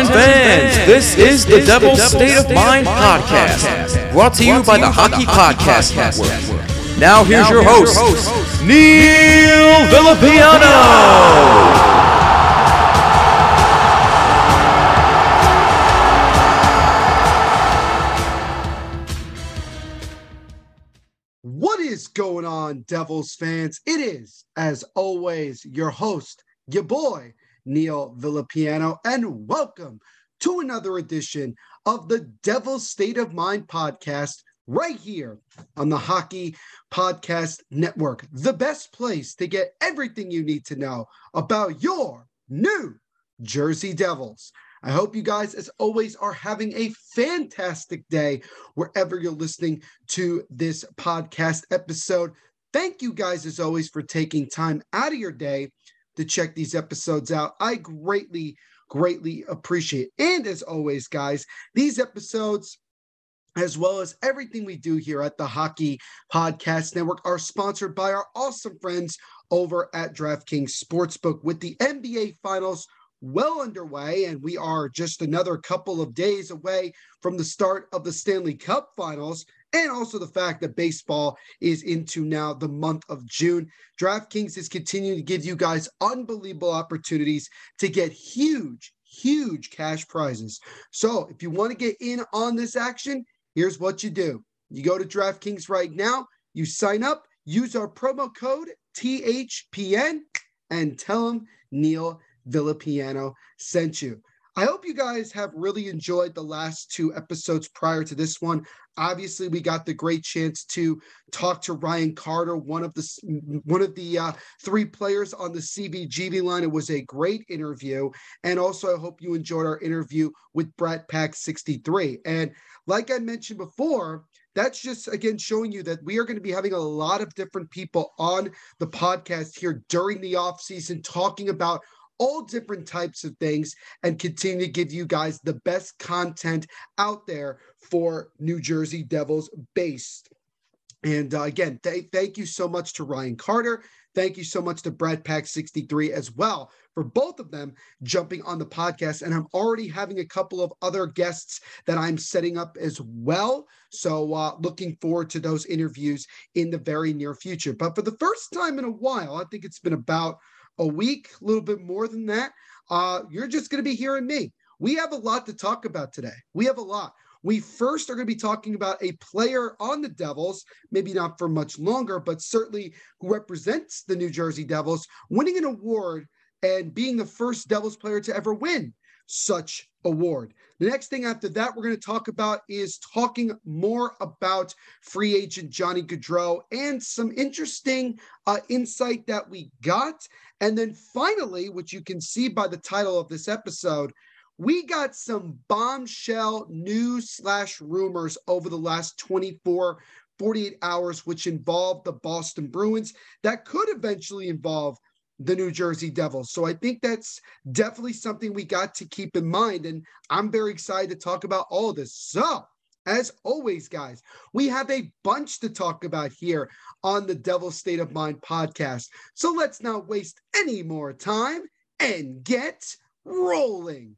Attention fans, this is the Devil's State of Mind podcast, brought to you by the Hockey Podcast Network. Now here's your host, Neil Villapiano. What is going on, Devils fans? It is, as always, your host, your boy, Neil Villapiano, and welcome to another edition of the Devil's State of Mind podcast right here on the Hockey Podcast Network, the best place to get everything you need to know about your new Jersey Devils. I hope you guys, as always, are having a fantastic day wherever you're listening to this podcast episode. Thank you guys, as always, for taking time out of your day to check these episodes out. I greatly, greatly appreciate it. And as always, guys, these episodes as well as everything we do here at the Hockey Podcast Network, are sponsored by our awesome friends over at DraftKings Sportsbook with the NBA Finals well underway, and we are just another couple of days away from the start of the Stanley Cup Finals. And also the fact that baseball is into now the month of June. DraftKings is continuing to give you guys unbelievable opportunities to get huge, huge cash prizes. So if you want to get in on this action, here's what you do you go to DraftKings right now, you sign up, use our promo code THPN, and tell them Neil Villapiano sent you. I hope you guys have really enjoyed the last two episodes prior to this one. Obviously, we got the great chance to talk to Ryan Carter, one of the one of the uh, three players on the CBGB line. It was a great interview, and also I hope you enjoyed our interview with Brett Pack 63. And like I mentioned before, that's just again showing you that we are going to be having a lot of different people on the podcast here during the off season talking about all different types of things and continue to give you guys the best content out there for New Jersey Devils based. And uh, again, th- thank you so much to Ryan Carter. Thank you so much to Brad Pack 63 as well for both of them jumping on the podcast. And I'm already having a couple of other guests that I'm setting up as well. So uh, looking forward to those interviews in the very near future. But for the first time in a while, I think it's been about a week, a little bit more than that. Uh, you're just going to be hearing me. We have a lot to talk about today. We have a lot. We first are going to be talking about a player on the Devils, maybe not for much longer, but certainly who represents the New Jersey Devils, winning an award and being the first Devils player to ever win such award. The next thing after that we're going to talk about is talking more about free agent Johnny Gaudreau and some interesting uh, insight that we got. And then finally, which you can see by the title of this episode, we got some bombshell news slash rumors over the last 24 48 hours which involved the boston bruins that could eventually involve the New Jersey Devils. So I think that's definitely something we got to keep in mind. And I'm very excited to talk about all this. So, as always, guys, we have a bunch to talk about here on the Devil State of Mind podcast. So let's not waste any more time and get rolling.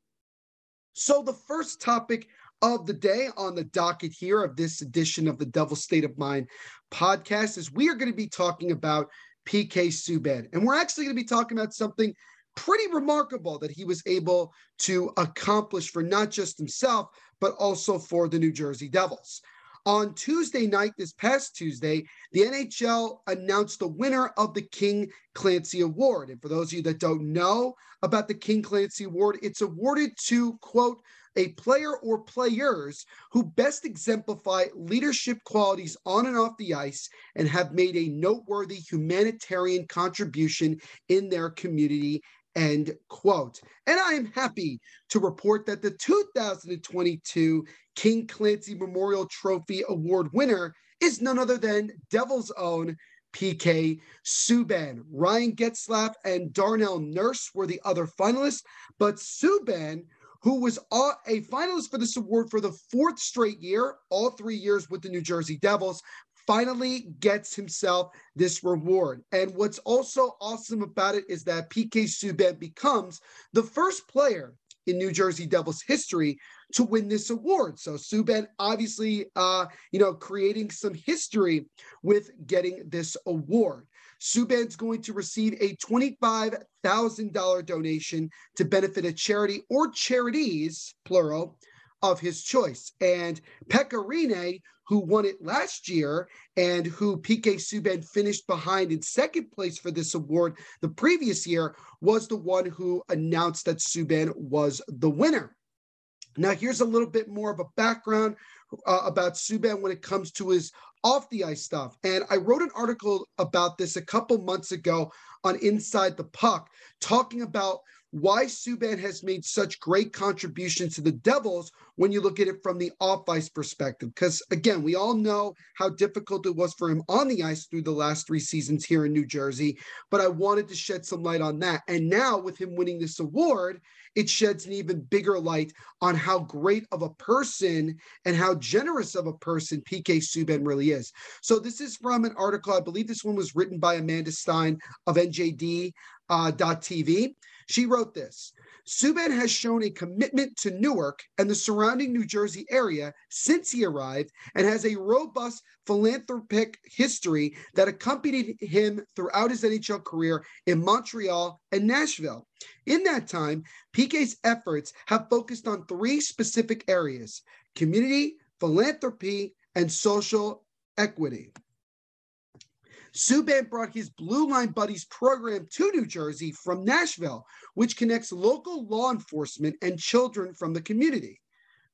So, the first topic of the day on the docket here of this edition of the Devil State of Mind podcast is we are going to be talking about PK Subban. And we're actually going to be talking about something pretty remarkable that he was able to accomplish for not just himself, but also for the New Jersey Devils. On Tuesday night, this past Tuesday, the NHL announced the winner of the King Clancy Award. And for those of you that don't know about the King Clancy Award, it's awarded to, quote, a player or players who best exemplify leadership qualities on and off the ice and have made a noteworthy humanitarian contribution in their community End quote. And I am happy to report that the 2022 King Clancy Memorial Trophy Award winner is none other than Devil's own PK Subban. Ryan Getzlaf and Darnell Nurse were the other finalists, but Subban, who was a finalist for this award for the fourth straight year, all three years with the New Jersey Devils, finally gets himself this reward. And what's also awesome about it is that PK Subban becomes the first player in New Jersey Devils history to win this award. So Subban obviously, uh, you know, creating some history with getting this award. Subban's going to receive a $25,000 donation to benefit a charity or charities, plural, of his choice. And Pekka Rinne, who won it last year and who PK Subban finished behind in second place for this award the previous year, was the one who announced that Subban was the winner. Now, here's a little bit more of a background uh, about Subban when it comes to his off the ice stuff. And I wrote an article about this a couple months ago on Inside the Puck, talking about why Subban has made such great contributions to the Devils when you look at it from the off ice perspective. Because again, we all know how difficult it was for him on the ice through the last three seasons here in New Jersey. But I wanted to shed some light on that. And now with him winning this award, it sheds an even bigger light on how great of a person and how generous of a person PK Subban really is. So this is from an article. I believe this one was written by Amanda Stein of NJD uh. She wrote this. Subban has shown a commitment to Newark and the surrounding New Jersey area since he arrived and has a robust philanthropic history that accompanied him throughout his NHL career in Montreal and Nashville. In that time, PK's efforts have focused on three specific areas community, philanthropy, and social equity. Subban brought his Blue Line Buddies program to New Jersey from Nashville, which connects local law enforcement and children from the community.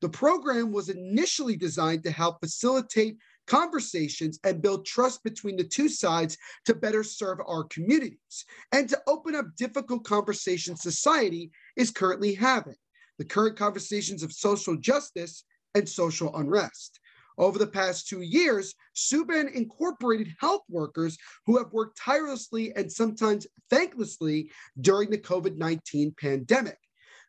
The program was initially designed to help facilitate conversations and build trust between the two sides to better serve our communities and to open up difficult conversations society is currently having the current conversations of social justice and social unrest. Over the past two years, Subban incorporated health workers who have worked tirelessly and sometimes thanklessly during the COVID 19 pandemic.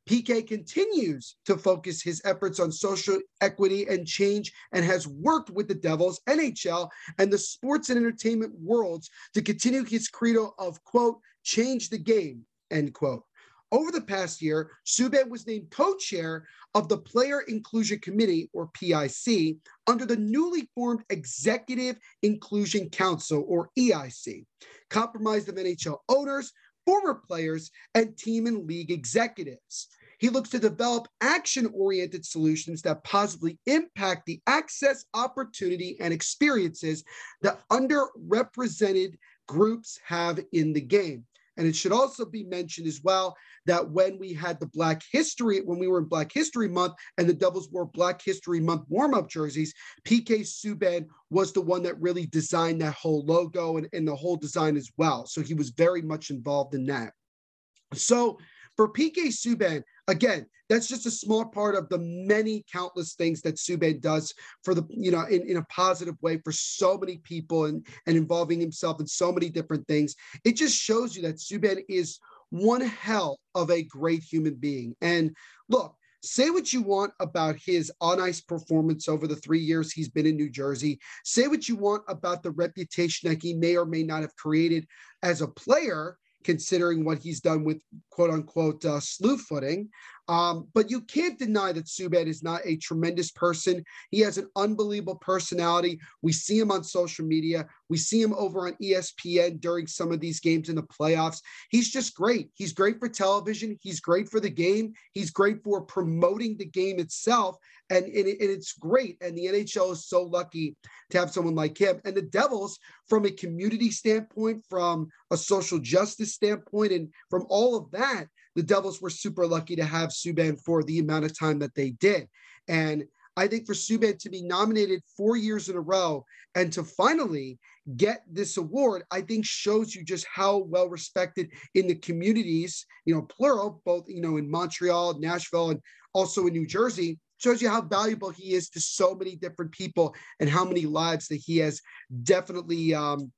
PK continues to focus his efforts on social equity and change and has worked with the Devils, NHL, and the sports and entertainment worlds to continue his credo of, quote, change the game, end quote. Over the past year, Subban was named co-chair of the Player Inclusion Committee, or PIC, under the newly formed Executive Inclusion Council, or EIC, comprised of NHL owners, former players, and team and league executives. He looks to develop action oriented solutions that positively impact the access, opportunity, and experiences that underrepresented groups have in the game. And it should also be mentioned as well that when we had the Black History, when we were in Black History Month and the Devils wore Black History Month warm up jerseys, PK Subban was the one that really designed that whole logo and, and the whole design as well. So he was very much involved in that. So for PK Subban, again, that's just a small part of the many countless things that Subban does for the, you know, in, in a positive way for so many people and, and involving himself in so many different things. It just shows you that Subban is one hell of a great human being. And look, Say what you want about his on ice performance over the three years he's been in New Jersey. Say what you want about the reputation that he may or may not have created as a player, considering what he's done with quote unquote uh, slew footing. Um, but you can't deny that Subban is not a tremendous person. He has an unbelievable personality. We see him on social media. We see him over on ESPN during some of these games in the playoffs. He's just great. He's great for television. He's great for the game. He's great for promoting the game itself. And, and, and it's great. And the NHL is so lucky to have someone like him. And the Devils, from a community standpoint, from a social justice standpoint, and from all of that, the Devils were super lucky to have Subban for the amount of time that they did. And I think for Subban to be nominated four years in a row and to finally get this award, I think shows you just how well respected in the communities, you know, plural, both, you know, in Montreal, Nashville, and also in New Jersey, shows you how valuable he is to so many different people and how many lives that he has definitely um,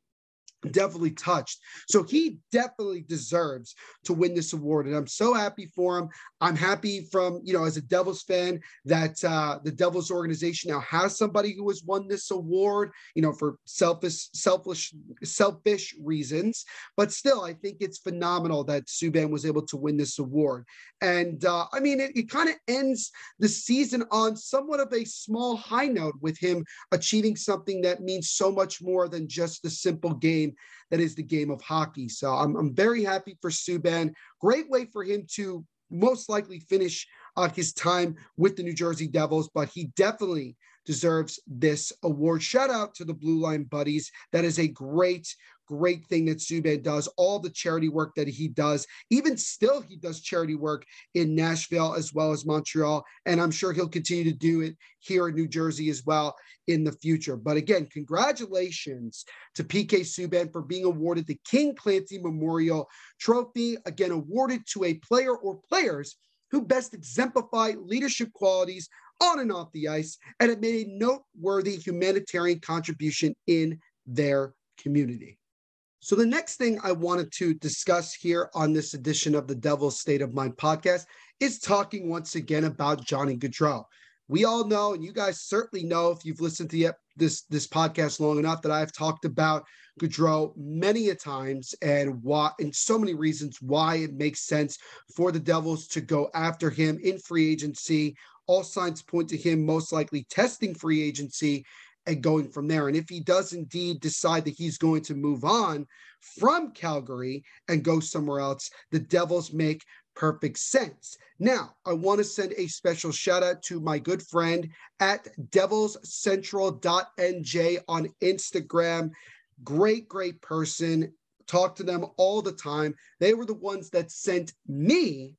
definitely touched. So he definitely deserves to win this award. And I'm so happy for him. I'm happy from, you know, as a Devils fan that uh, the Devils organization now has somebody who has won this award, you know, for selfish, selfish, selfish reasons. But still, I think it's phenomenal that Subban was able to win this award. And uh, I mean, it, it kind of ends the season on somewhat of a small high note with him achieving something that means so much more than just the simple game game that is the game of hockey. So I'm, I'm very happy for Subban. Great way for him to most likely finish uh, his time with the New Jersey Devils, but he definitely deserves this award. Shout out to the Blue Line Buddies. That is a great, great thing that Subban does, all the charity work that he does. Even still, he does charity work in Nashville as well as Montreal. And I'm sure he'll continue to do it here in New Jersey as well in the future. But again, congratulations to PK Subban for being awarded the King Clancy Memorial Trophy, again, awarded to a player or players who best exemplify leadership qualities on and off the ice and have made a noteworthy humanitarian contribution in their community. So, the next thing I wanted to discuss here on this edition of the Devil's State of Mind podcast is talking once again about Johnny Gaudreau. We all know, and you guys certainly know if you've listened to this this podcast long enough, that I've talked about Gaudreau many a times and why, and so many reasons why it makes sense for the Devils to go after him in free agency. All signs point to him most likely testing free agency and going from there. And if he does indeed decide that he's going to move on from Calgary and go somewhere else, the Devils make perfect sense. Now, I want to send a special shout out to my good friend at devilscentral.nj on Instagram. Great, great person. Talk to them all the time. They were the ones that sent me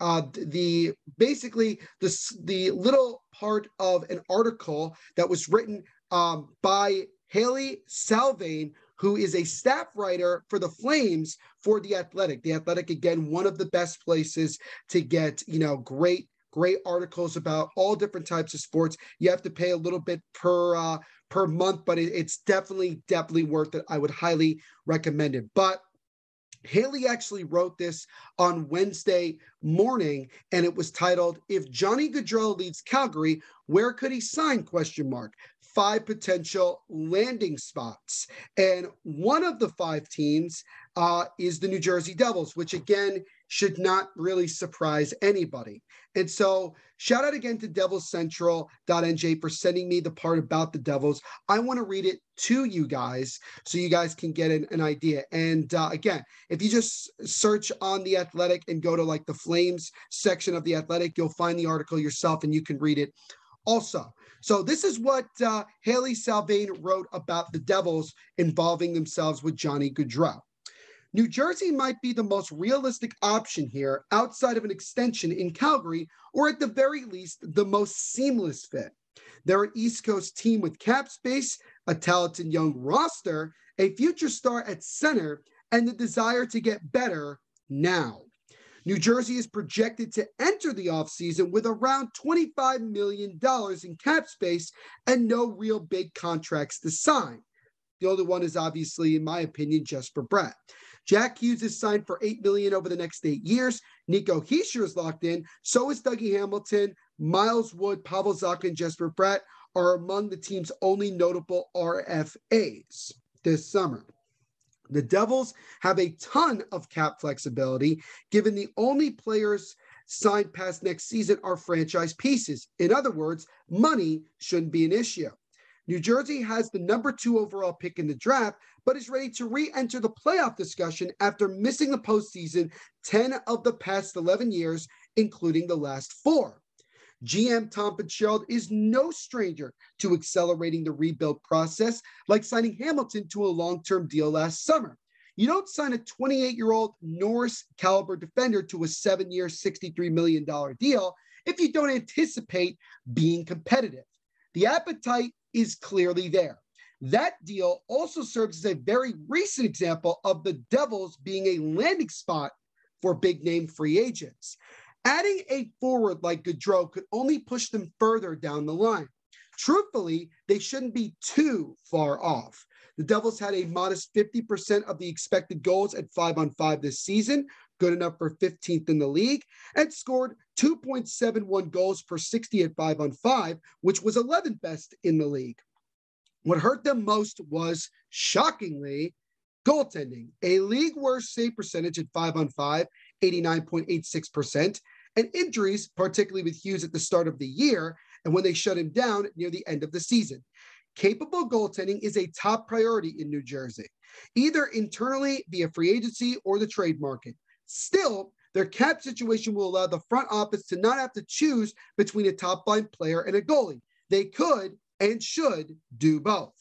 uh, the basically the the little part of an article that was written um, by Hailey Salvian, who is a staff writer for the Flames for the Athletic. The Athletic, again, one of the best places to get you know great great articles about all different types of sports. You have to pay a little bit per uh, per month, but it, it's definitely definitely worth it. I would highly recommend it. But Hailey actually wrote this on Wednesday morning, and it was titled "If Johnny Gaudreau leads Calgary, where could he sign?" Question mark. Five potential landing spots, and one of the five teams uh, is the New Jersey Devils, which again should not really surprise anybody. And so, shout out again to devilscentral.nj for sending me the part about the Devils. I want to read it to you guys so you guys can get an, an idea. And uh, again, if you just search on the Athletic and go to like the Flames section of the Athletic, you'll find the article yourself and you can read it also. So this is what uh, Hailey Salvian wrote about the Devils involving themselves with Johnny Gaudreau. New Jersey might be the most realistic option here outside of an extension in Calgary, or at the very least, the most seamless fit. They're an East Coast team with cap space, a talented young roster, a future star at center, and the desire to get better now. New Jersey is projected to enter the offseason with around $25 million in cap space and no real big contracts to sign. The only one is obviously, in my opinion, Jesper Bratt. Jack Hughes is signed for 8 million over the next eight years. Nico Hischier is locked in. So is Dougie Hamilton. Miles Wood, Pavel Zacha, and Jesper Bratt are among the team's only notable RFAs this summer. The Devils have a ton of cap flexibility, given the only players signed past next season are franchise pieces. In other words, money shouldn't be an issue. New Jersey has the number two overall pick in the draft, but is ready to re enter the playoff discussion after missing the postseason 10 of the past 11 years, including the last four. GM Tom Fitzgerald is no stranger to accelerating the rebuild process, like signing Hamilton to a long term deal last summer. You don't sign a 28 year old Norris caliber defender to a seven year, $63 million deal if you don't anticipate being competitive. The appetite is clearly there. That deal also serves as a very recent example of the Devils being a landing spot for big name free agents. Adding a forward like Gaudreau could only push them further down the line. Truthfully, they shouldn't be too far off. The Devils had a modest 50% of the expected goals at five on five this season, good enough for 15th in the league, and scored 2.71 goals per 60 at five on five, which was 11th best in the league. What hurt them most was, shockingly, goaltending, a league worst save percentage at five on five, 89.86%, and injuries, particularly with Hughes at the start of the year and when they shut him down near the end of the season. Capable goaltending is a top priority in New Jersey, either internally via free agency or the trade market. Still, their cap situation will allow the front office to not have to choose between a top line player and a goalie. They could and should do both.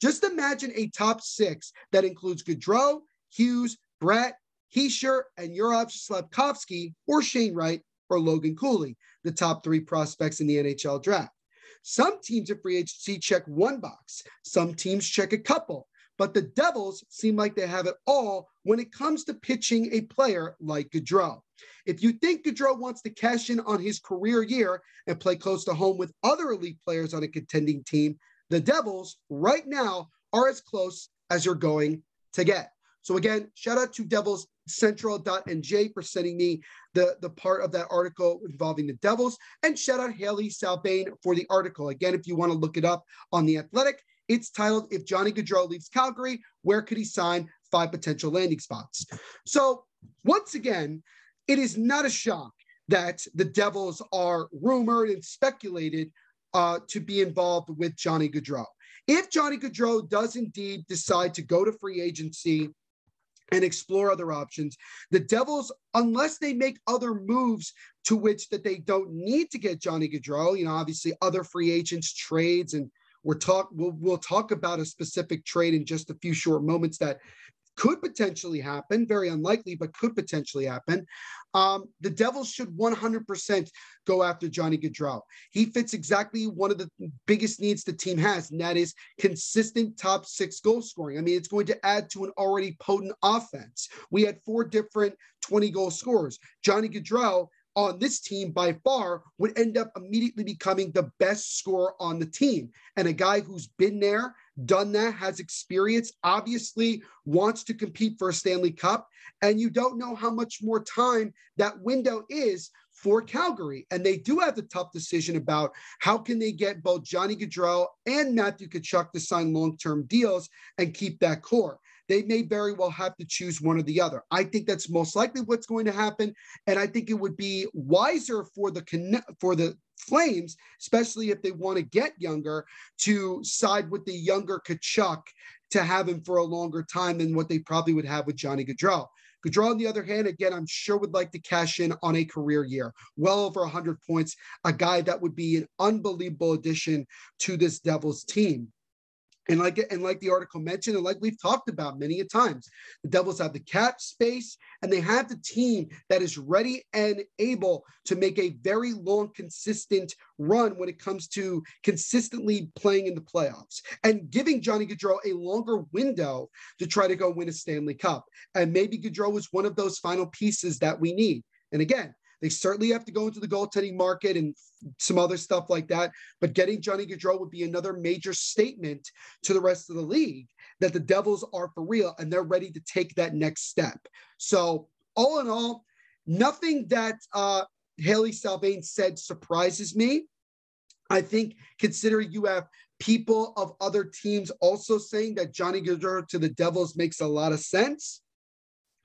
Just imagine a top six that includes Gaudreau, Hughes, Bratt, Hischier, and Juraj Slafkovsky, or Shane Wright, or Logan Cooley, the top three prospects in the NHL draft. Some teams at free agency check one box, some teams check a couple, but the Devils seem like they have it all when it comes to pitching a player like Gaudreau. If you think Gaudreau wants to cash in on his career year and play close to home with other elite players on a contending team, the Devils right now are as close as you're going to get. So again, shout out to Devils Central.nj for sending me the, the part of that article involving the Devils. And shout out Hailey Salvian for the article. Again, if you want to look it up on The Athletic, it's titled If Johnny Gaudreau Leaves Calgary, Where Could He Sign? Five Potential Landing Spots. So once again, it is not a shock that the Devils are rumored and speculated uh, to be involved with Johnny Gaudreau. If Johnny Gaudreau does indeed decide to go to free agency and explore other options. The Devils, unless they make other moves to which that they don't need to get Johnny Gaudreau, you know, obviously other free agents trades, and we're talk we'll, we'll talk about a specific trade in just a few short moments that could potentially happen, very unlikely, but could potentially happen. Um, the Devils should 100% go after Johnny Gaudreau. He fits exactly one of the biggest needs the team has, and that is consistent top six goal scoring. I mean, it's going to add to an already potent offense. We had four different 20 goal scorers. Johnny Gaudreau on this team by far would end up immediately becoming the best scorer on the team. And a guy who's been there, done that, has experience, obviously wants to compete for a Stanley Cup. And you don't know how much more time that window is for Calgary. And they do have the tough decision about how can they get both Johnny Gaudreau and Matthew Tkachuk to sign long-term deals and keep that core they may very well have to choose one or the other. I think that's most likely what's going to happen, and I think it would be wiser for the for the Flames, especially if they want to get younger, to side with the younger Tkachuk to have him for a longer time than what they probably would have with Johnny Gaudreau. Gaudreau, on the other hand, again, I'm sure would like to cash in on a career year, well over 100 points, a guy that would be an unbelievable addition to this Devils team. And like and like the article mentioned, and like we've talked about many a times, the Devils have the cap space and they have the team that is ready and able to make a very long, consistent run when it comes to consistently playing in the playoffs and giving Johnny Gaudreau a longer window to try to go win a Stanley Cup. And maybe Gaudreau is one of those final pieces that we need. And again, they certainly have to go into the goaltending market and some other stuff like that. But getting Johnny Gaudreau would be another major statement to the rest of the league that the Devils are for real and they're ready to take that next step. So, all in all, nothing that uh, Hailey Salvian said surprises me. I think considering you have people of other teams also saying that Johnny Gaudreau to the Devils makes a lot of sense.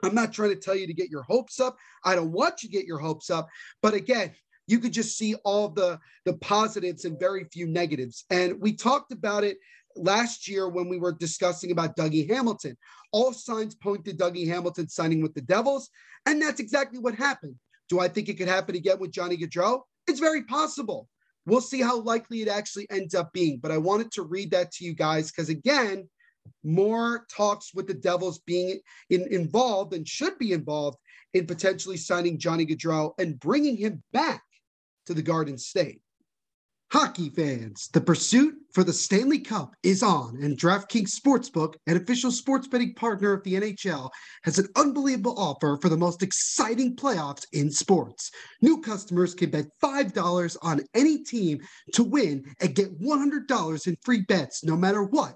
I'm not trying to tell you to get your hopes up. I don't want you to get your hopes up. But again, you could just see all the, the positives and very few negatives. And we talked about it last year when we were discussing about Dougie Hamilton. All signs point to Dougie Hamilton signing with the Devils. And that's exactly what happened. Do I think it could happen again with Johnny Gaudreau? It's very possible. We'll see how likely it actually ends up being. But I wanted to read that to you guys because, again, more talks with the Devils being in, involved and should be involved in potentially signing Johnny Gaudreau and bringing him back to the Garden State. Hockey fans, the pursuit for the Stanley Cup is on, and DraftKings Sportsbook, an official sports betting partner of the NHL, has an unbelievable offer for the most exciting playoffs in sports. New customers can bet $5 on any team to win and get $100 in free bets no matter what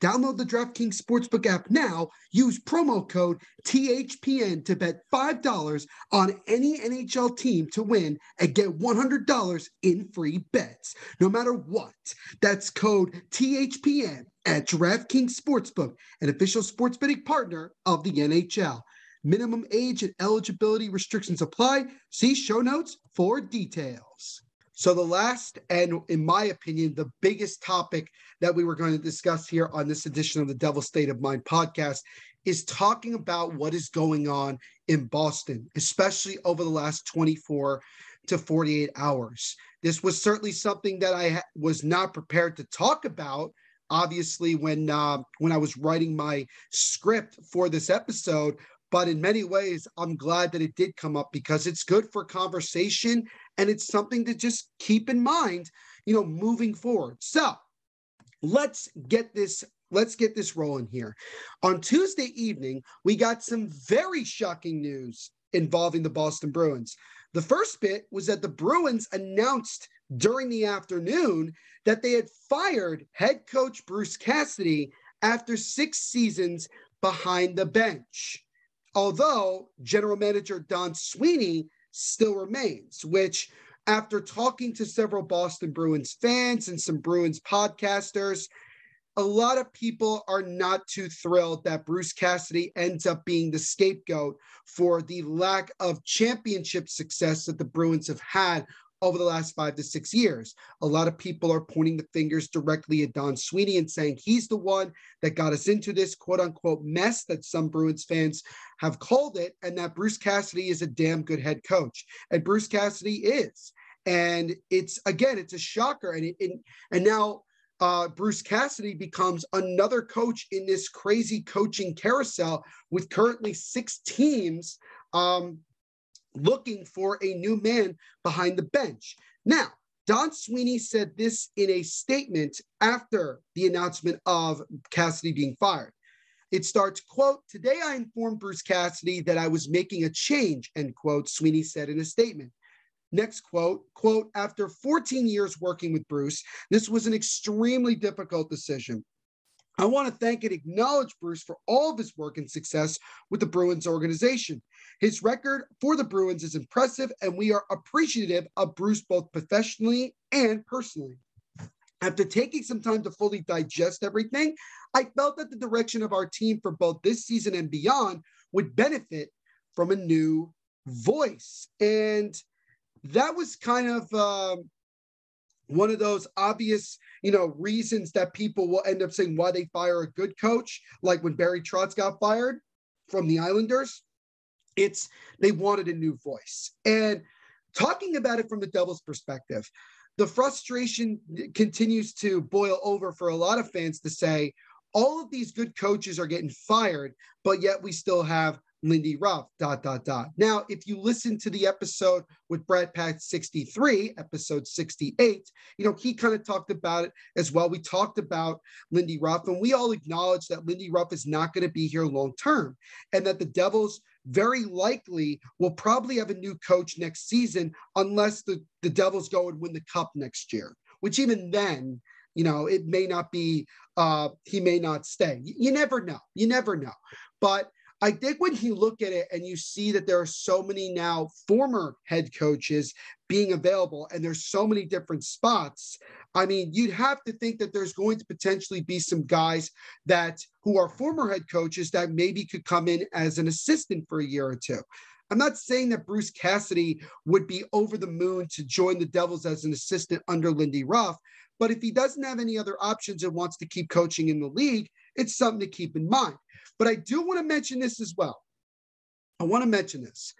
Download the DraftKings Sportsbook app now. Use promo code THPN to bet $5 on any NHL team to win and get $100 in free bets, no matter what. That's code THPN at DraftKings Sportsbook, an official sports betting partner of the NHL. Minimum age and eligibility restrictions apply. See show notes for details. So, the last, and in my opinion, the biggest topic that we were going to discuss here on this edition of the Devil State of Mind podcast is talking about what is going on in Boston, especially over the last 24 to 48 hours. This was certainly something that I ha- was not prepared to talk about. Obviously, when uh, when I was writing my script for this episode, but in many ways, I'm glad that it did come up because it's good for conversation and it's something to just keep in mind, you know, moving forward. So let's get this let's get this rolling here. On Tuesday evening, we got some very shocking news involving the Boston Bruins. The first bit was that the Bruins announced during the afternoon that they had fired head coach Bruce Cassidy after six seasons behind the bench. Although general manager Don Sweeney still remains, which after talking to several Boston Bruins fans and some Bruins podcasters, a lot of people are not too thrilled that Bruce Cassidy ends up being the scapegoat for the lack of championship success that the Bruins have had over the last five to six years. A lot of people are pointing the fingers directly at Don Sweeney and saying he's the one that got us into this quote unquote mess that some Bruins fans have called it, and that Bruce Cassidy is a damn good head coach. And Bruce Cassidy is. And it's again, it's a shocker. And it, it and now uh, Bruce Cassidy becomes another coach in this crazy coaching carousel with currently six teams um, looking for a new man behind the bench. Now, Don Sweeney said this in a statement after the announcement of Cassidy being fired. It starts, quote, today I informed Bruce Cassidy that I was making a change, end quote, Sweeney said in a statement. Next quote, quote, after 14 years working with Bruce, this was an extremely difficult decision. I want to thank and acknowledge Bruce for all of his work and success with the Bruins organization. His record for the Bruins is impressive, and we are appreciative of Bruce both professionally and personally. After taking some time to fully digest everything, I felt that the direction of our team for both this season and beyond would benefit from a new voice. And that was kind of um, one of those obvious, you know, reasons that people will end up saying why they fire a good coach, like when Barry Trotz got fired from the Islanders. It's they wanted a new voice. And talking about it from the Devils' perspective, the frustration continues to boil over for a lot of fans to say all of these good coaches are getting fired, but yet we still have Lindy Ruff, dot, dot, dot. Now, if you listen to the episode with Brad Pat 63, episode 68, you know, he kind of talked about it as well. We talked about Lindy Ruff, and we all acknowledge that Lindy Ruff is not going to be here long term and that the Devils very likely will probably have a new coach next season unless the, the Devils go and win the cup next year, which even then, you know, it may not be, uh, he may not stay. You never know. You never know. But I think when you look at it and you see that there are so many now former head coaches being available and there's so many different spots, I mean, you'd have to think that there's going to potentially be some guys that who are former head coaches that maybe could come in as an assistant for a year or two. I'm not saying that Bruce Cassidy would be over the moon to join the Devils as an assistant under Lindy Ruff, but if he doesn't have any other options and wants to keep coaching in the league, it's something to keep in mind. But I do want to mention this as well. I want to mention this.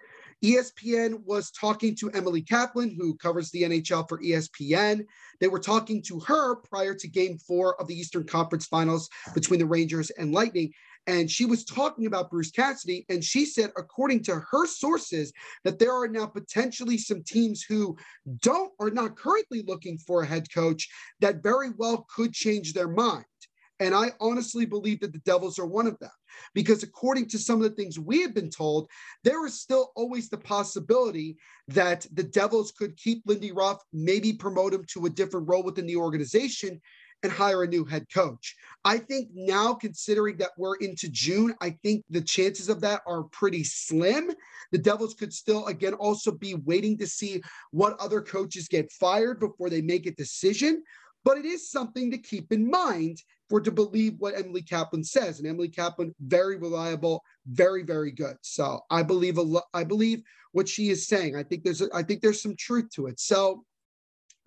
ESPN was talking to Emily Kaplan, who covers the NHL for ESPN. They were talking to her prior to game four of the Eastern Conference Finals between the Rangers and Lightning. And she was talking about Bruce Cassidy. And she said, according to her sources, that there are now potentially some teams who don't are not currently looking for a head coach that very well could change their mind. And I honestly believe that the Devils are one of them because, according to some of the things we have been told, there is still always the possibility that the Devils could keep Lindy Ruff, maybe promote him to a different role within the organization and hire a new head coach. I think now, considering that we're into June, I think the chances of that are pretty slim. The Devils could still, again, also be waiting to see what other coaches get fired before they make a decision. But it is something to keep in mind for to believe what Emily Kaplan says. And Emily Kaplan, very reliable, very, very good. So I believe a lo- I believe what she is saying. I think there's a, I think there's some truth to it. So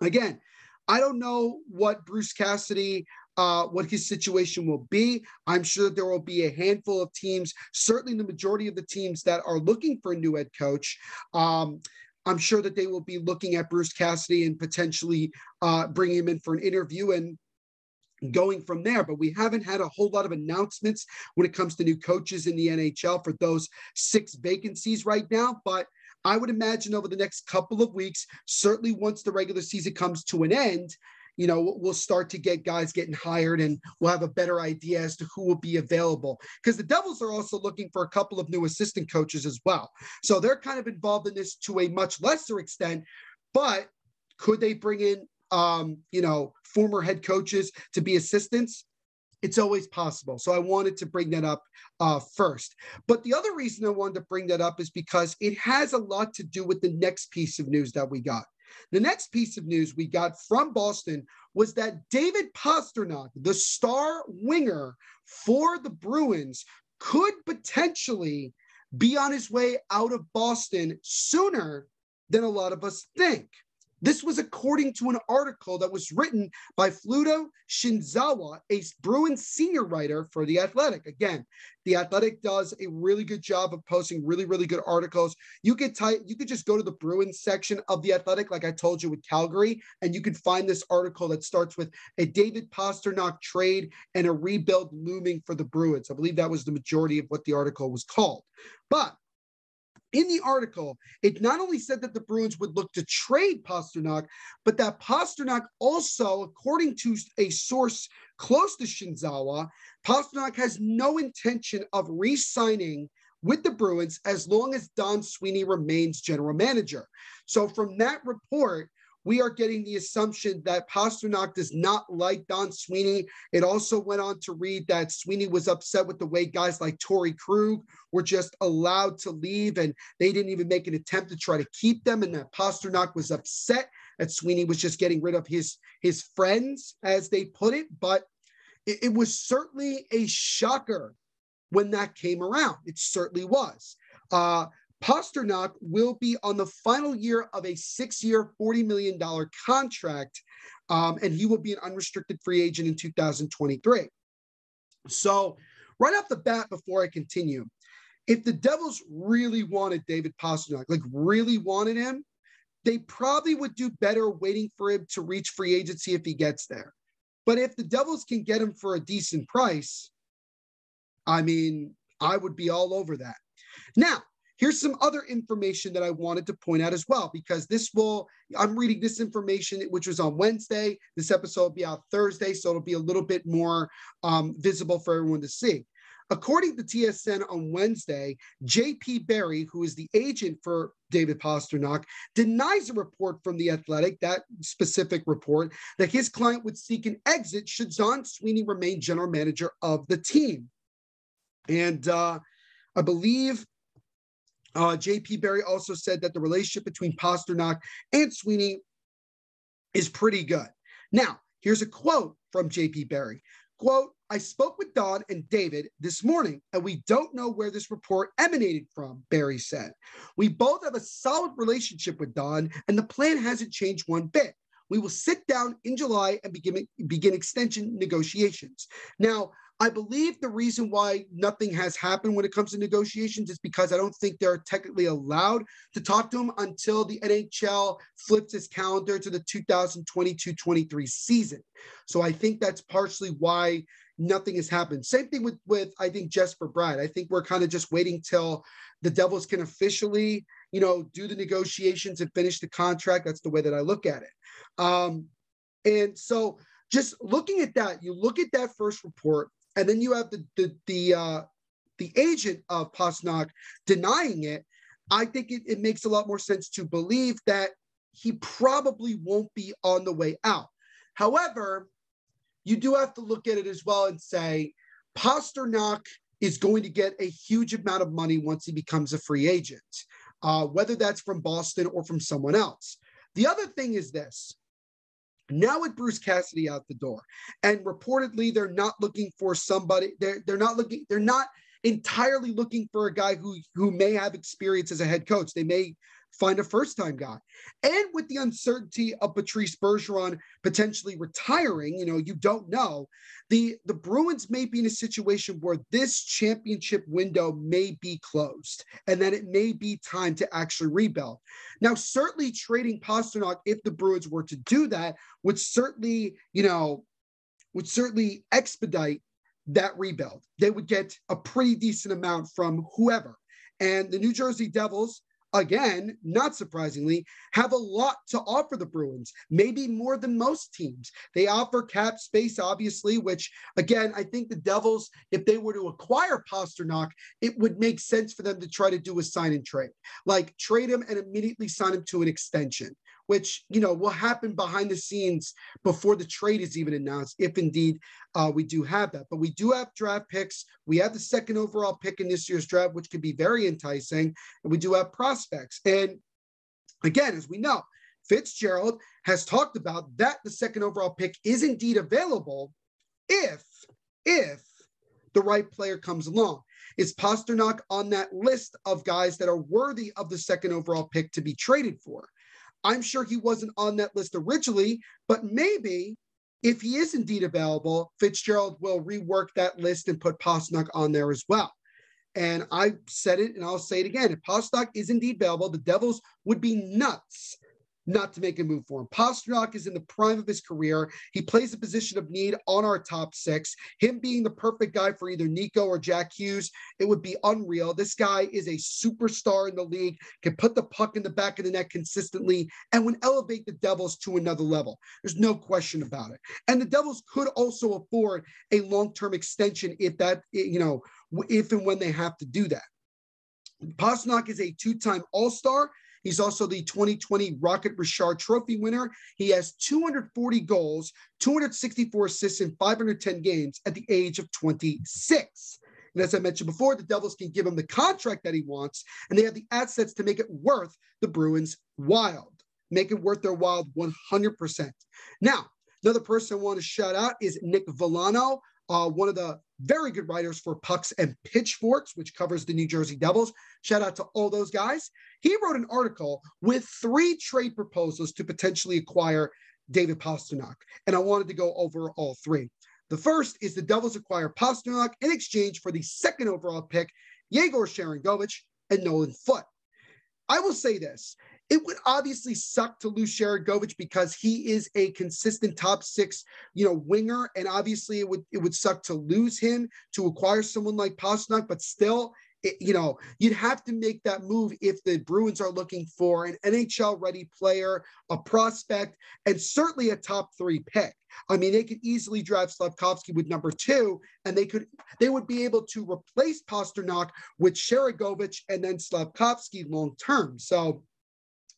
again, I don't know what Bruce Cassidy uh, what his situation will be. I'm sure there will be a handful of teams, certainly the majority of the teams that are looking for a new head coach. Um, I'm sure that they will be looking at Bruce Cassidy and potentially uh, bringing him in for an interview and going from there. But we haven't had a whole lot of announcements when it comes to new coaches in the NHL for those six vacancies right now. But I would imagine over the next couple of weeks, certainly once the regular season comes to an end, you know, we'll start to get guys getting hired and we'll have a better idea as to who will be available. Because the Devils are also looking for a couple of new assistant coaches as well. So they're kind of involved in this to a much lesser extent. But could they bring in, um, you know, former head coaches to be assistants? It's always possible. So I wanted to bring that up uh, first. But the other reason I wanted to bring that up is because it has a lot to do with the next piece of news that we got. The next piece of news we got from Boston was that David Pastrnak, the star winger for the Bruins, could potentially be on his way out of Boston sooner than a lot of us think. This was according to an article that was written by Fluto Shinzawa, a Bruins senior writer for The Athletic. Again, The Athletic does a really good job of posting really, really good articles. You could type, you could just go to the Bruins section of The Athletic, like I told you with Calgary, and you can find this article that starts with a David Pastrnak trade and a rebuild looming for the Bruins. I believe that was the majority of what the article was called. But in the article, it not only said that the Bruins would look to trade Pastrnak, but that Pastrnak also, according to a source close to Shinzawa, Pastrnak has no intention of re-signing with the Bruins as long as Don Sweeney remains general manager. So from that report, we are getting the assumption that Pastrnak does not like Don Sweeney. It also went on to read that Sweeney was upset with the way guys like Torey Krug were just allowed to leave and they didn't even make an attempt to try to keep them, and that Pastrnak was upset that Sweeney was just getting rid of his, his friends, as they put it. But it, it was certainly a shocker when that came around. It certainly was. Uh, Pastrnak will be on the final year of a six year, $40 million contract, um, and he will be an unrestricted free agent in 2023. So, right off the bat, before I continue, if the Devils really wanted David Pastrnak, like really wanted him, they probably would do better waiting for him to reach free agency if he gets there. But if the Devils can get him for a decent price, I mean, I would be all over that. Now, here's some other information that I wanted to point out as well, because this will, I'm reading this information, which was on Wednesday. This episode will be out Thursday, so it'll be a little bit more um, visible for everyone to see. According to TSN on Wednesday, JP Barry, who is the agent for David Pastrnak, denies a report from The Athletic, that specific report, that his client would seek an exit should John Sweeney remain general manager of the team. And uh, I believe uh, JP Barry also said that the relationship between Pastrnak and Sweeney is pretty good. Now, here's a quote from JP Barry. Quote, I spoke with Don and David this morning, and we don't know where this report emanated from, Barry said. We both have a solid relationship with Don, and the plan hasn't changed one bit. We will sit down in July and begin, begin extension negotiations. Now, I believe the reason why nothing has happened when it comes to negotiations is because I don't think they're technically allowed to talk to him until the NHL flips its calendar to the 2022 23 season. So I think that's partially why nothing has happened. Same thing with, with I think, Jesper Bratt. I think we're kind of just waiting till the Devils can officially, you know, do the negotiations and finish the contract. That's the way that I look at it. Um, and so just looking at that, you look at that first report, and then you have the the the uh, the agent of Pastrnak denying it. I think it, it makes a lot more sense to believe that he probably won't be on the way out. However, you do have to look at it as well and say Pastrnak is going to get a huge amount of money once he becomes a free agent, uh, whether that's from Boston or from someone else. The other thing is this now with Bruce Cassidy out the door, and reportedly they're not looking for somebody. They're they're not looking. They're not entirely looking for a guy who who may have experience as a head coach. They may find a first time guy. And with the uncertainty of Patrice Bergeron potentially retiring, you know, you don't know. The the Bruins may be in a situation where this championship window may be closed and that it may be time to actually rebuild. Now, certainly trading Pastrnak, if the Bruins were to do that, would certainly, you know, would certainly expedite that rebuild. They would get a pretty decent amount from whoever. And the New Jersey Devils again, not surprisingly, have a lot to offer the Bruins, maybe more than most teams. They offer cap space, obviously, which, again, I think the Devils, if they were to acquire Pastrnak, it would make sense for them to try to do a sign and trade, like trade him and immediately sign him to an extension which you know will happen behind the scenes before the trade is even announced, if indeed uh, we do have that. But we do have draft picks. We have the second overall pick in this year's draft, which could be very enticing, and we do have prospects. And again, as we know, Fitzgerald has talked about that the second overall pick is indeed available if if the right player comes along. Is Pastrnak on that list of guys that are worthy of the second overall pick to be traded for? I'm sure he wasn't on that list originally, but maybe if he is indeed available, Fitzgerald will rework that list and put Pastrnak on there as well. And I said it and I'll say it again. If Pastrnak is indeed available, the Devils would be nuts not to make a move for him. Pastrnak is in the prime of his career. He plays a position of need on our top six. Him being the perfect guy for either Nico or Jack Hughes, it would be unreal. This guy is a superstar in the league, can put the puck in the back of the net consistently, and would elevate the Devils to another level. There's no question about it. And the Devils could also afford a long-term extension if that, you know, if and when they have to do that. Pastrnak is a two-time All-Star. He's also the 2020 Rocket Richard Trophy winner. He has 240 goals, 264 assists in 510 games at the age of 26. And as I mentioned before, the Devils can give him the contract that he wants, and they have the assets to make it worth the Bruins' wild, make it worth their wild 100%. Now, another person I want to shout out is Nick Villano, uh, one of the very good writers for Pucks and Pitchforks, which covers the New Jersey Devils. Shout out to all those guys. He wrote an article with three trade proposals to potentially acquire David Pastrnak, and I wanted to go over all three. The first is the Devils acquire Pastrnak in exchange for the second overall pick, Yegor Sharangovich and Nolan Foote. I will say this It would obviously suck to lose Sharangovich because he is a consistent top six, you know, winger, and obviously it would it would suck to lose him to acquire someone like Pastrnak. But still, it, you know, you'd have to make that move if the Bruins are looking for an NHL ready player, a prospect, and certainly a top three pick. I mean, they could easily draft Slavkovsky with number two, and they could they would be able to replace Pastrnak with Sharangovich and then Slavkovsky long term. So,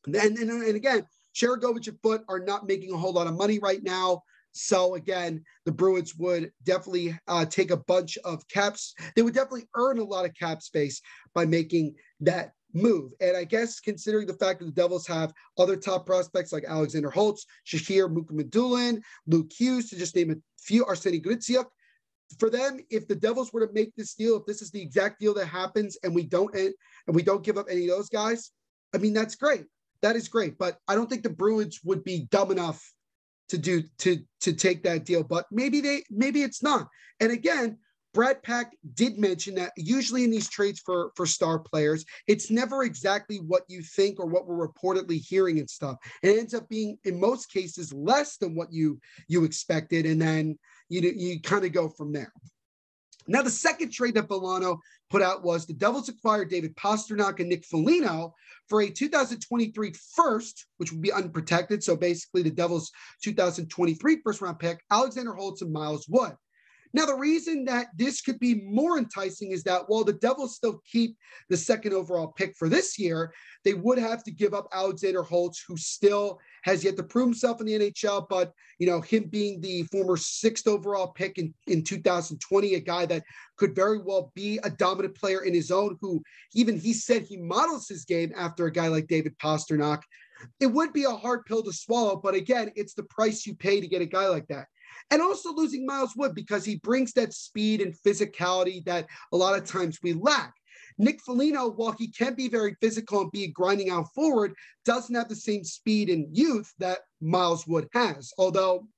and, and, and again, Sharangovich and Foote are not making a whole lot of money right now. So again, the Bruins would definitely uh, take a bunch of caps. They would definitely earn a lot of cap space by making that move. And I guess considering the fact that the Devils have other top prospects like Alexander Holtz, Shakir Mukhamadullin, Luke Hughes, to just name a few, Arseny Gritsiuk, for them, if the Devils were to make this deal, if this is the exact deal that happens and we don't and we don't give up any of those guys, I mean that's great. That is great. But I don't think the Bruins would be dumb enough to do to to take that deal, but maybe they maybe it's not. And again, Brad Pack did mention that usually in these trades for for star players, it's never exactly what you think or what we're reportedly hearing and stuff. It ends up being in most cases less than what you you expected, and then you you kind of go from there. Now, the second trade that Villano put out was the Devils acquired David Pastrnak and Nick Foligno for a 2023 first, which would be unprotected. So basically, the Devils' 2023 first round pick, Alexander Holtz and Miles Wood. Now, the reason that this could be more enticing is that while the Devils still keep the second overall pick for this year, they would have to give up Alexander Holtz, who still has yet to prove himself in the NHL. But, you know, him being the former sixth overall pick in, in 2020, a guy that could very well be a dominant player in his own, who even he said he models his game after a guy like David Pastrnak. It would be a hard pill to swallow, but again, it's the price you pay to get a guy like that and also losing Miles Wood because he brings that speed and physicality that a lot of times we lack. Nick Foligno, while he can be very physical and be grinding out forward, doesn't have the same speed and youth that Miles Wood has. Although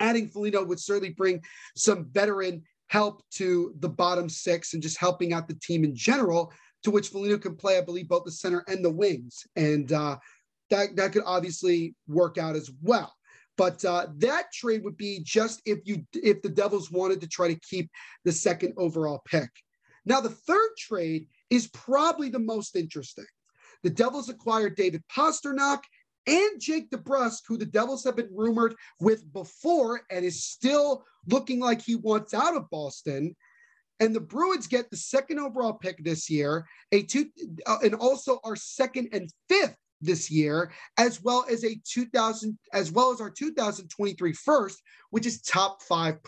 adding Foligno would certainly bring some veteran help to the bottom six and just helping out the team in general, to which Foligno can play, I believe, both the center and the wings. And uh, that, that could obviously work out as well. But uh, that trade would be just if you if the Devils wanted to try to keep the second overall pick. Now the third trade is probably the most interesting. The Devils acquired David Pastrnak and Jake DeBrusk, who the Devils have been rumored with before and is still looking like he wants out of Boston. And the Bruins get the second overall pick this year, a two, uh, and also our second and fifth this year, as well as a 2000, as well as our 2023 first, which is top five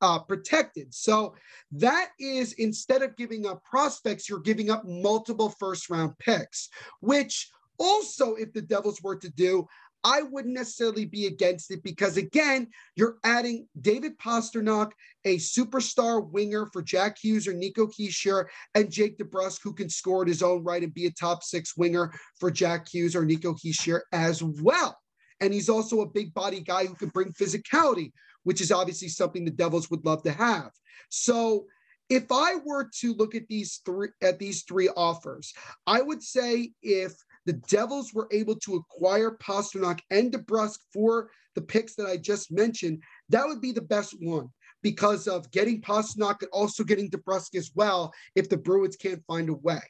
uh, protected. So that is instead of giving up prospects, you're giving up multiple first round picks, which also, if the Devils were to do, I wouldn't necessarily be against it because, again, you're adding David Pastrnak, a superstar winger for Jack Hughes or Nico Hischier, and Jake DeBrusk, who can score in his own right and be a top six winger for Jack Hughes or Nico Hischier as well. And he's also a big body guy who can bring physicality, which is obviously something the Devils would love to have. So, if I were to look at these three at these three offers, I would say if the Devils were able to acquire Pastrnak and DeBrusk for the picks that I just mentioned, that would be the best one because of getting Pastrnak and also getting DeBrusk as well if the Bruins can't find a way.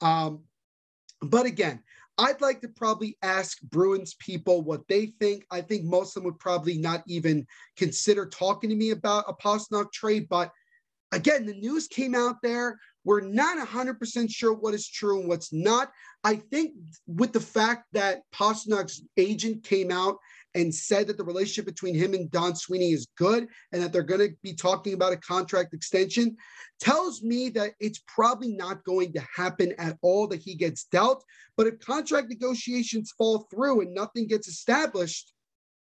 Um, but again, I'd like to probably ask Bruins people what they think. I think most of them would probably not even consider talking to me about a Pastrnak trade. But again, the news came out there. We're not 100% sure what is true and what's not. I think with the fact that Pastrnak's agent came out and said that the relationship between him and Don Sweeney is good and that they're going to be talking about a contract extension tells me that it's probably not going to happen at all that he gets dealt. But if contract negotiations fall through and nothing gets established,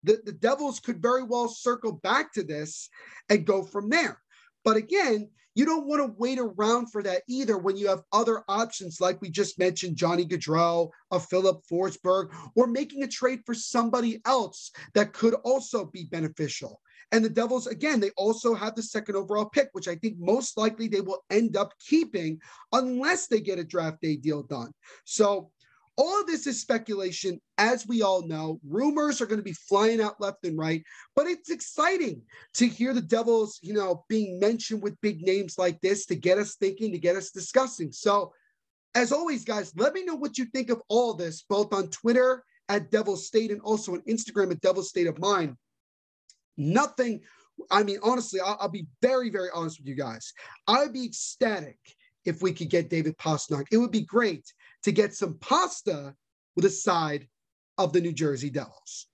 the, the Devils could very well circle back to this and go from there. But again, you don't want to wait around for that either when you have other options, like we just mentioned, Johnny Gaudreau, a Filip Forsberg, or making a trade for somebody else that could also be beneficial. And the Devils, again, they also have the second overall pick, which I think most likely they will end up keeping unless they get a draft day deal done. So All of this is speculation, as we all know. Rumors are going to be flying out left and right, but it's exciting to hear the Devils, you know, being mentioned with big names like this to get us thinking, to get us discussing. So, as always, guys, let me know what you think of all this, both on Twitter at Devil State and also on Instagram at Devil State of Mind. Nothing, I mean, honestly, I'll, I'll be very, very honest with you guys. I'd be ecstatic if we could get David Pastrnak. It would be great to get some pasta with a side of the New Jersey Devils.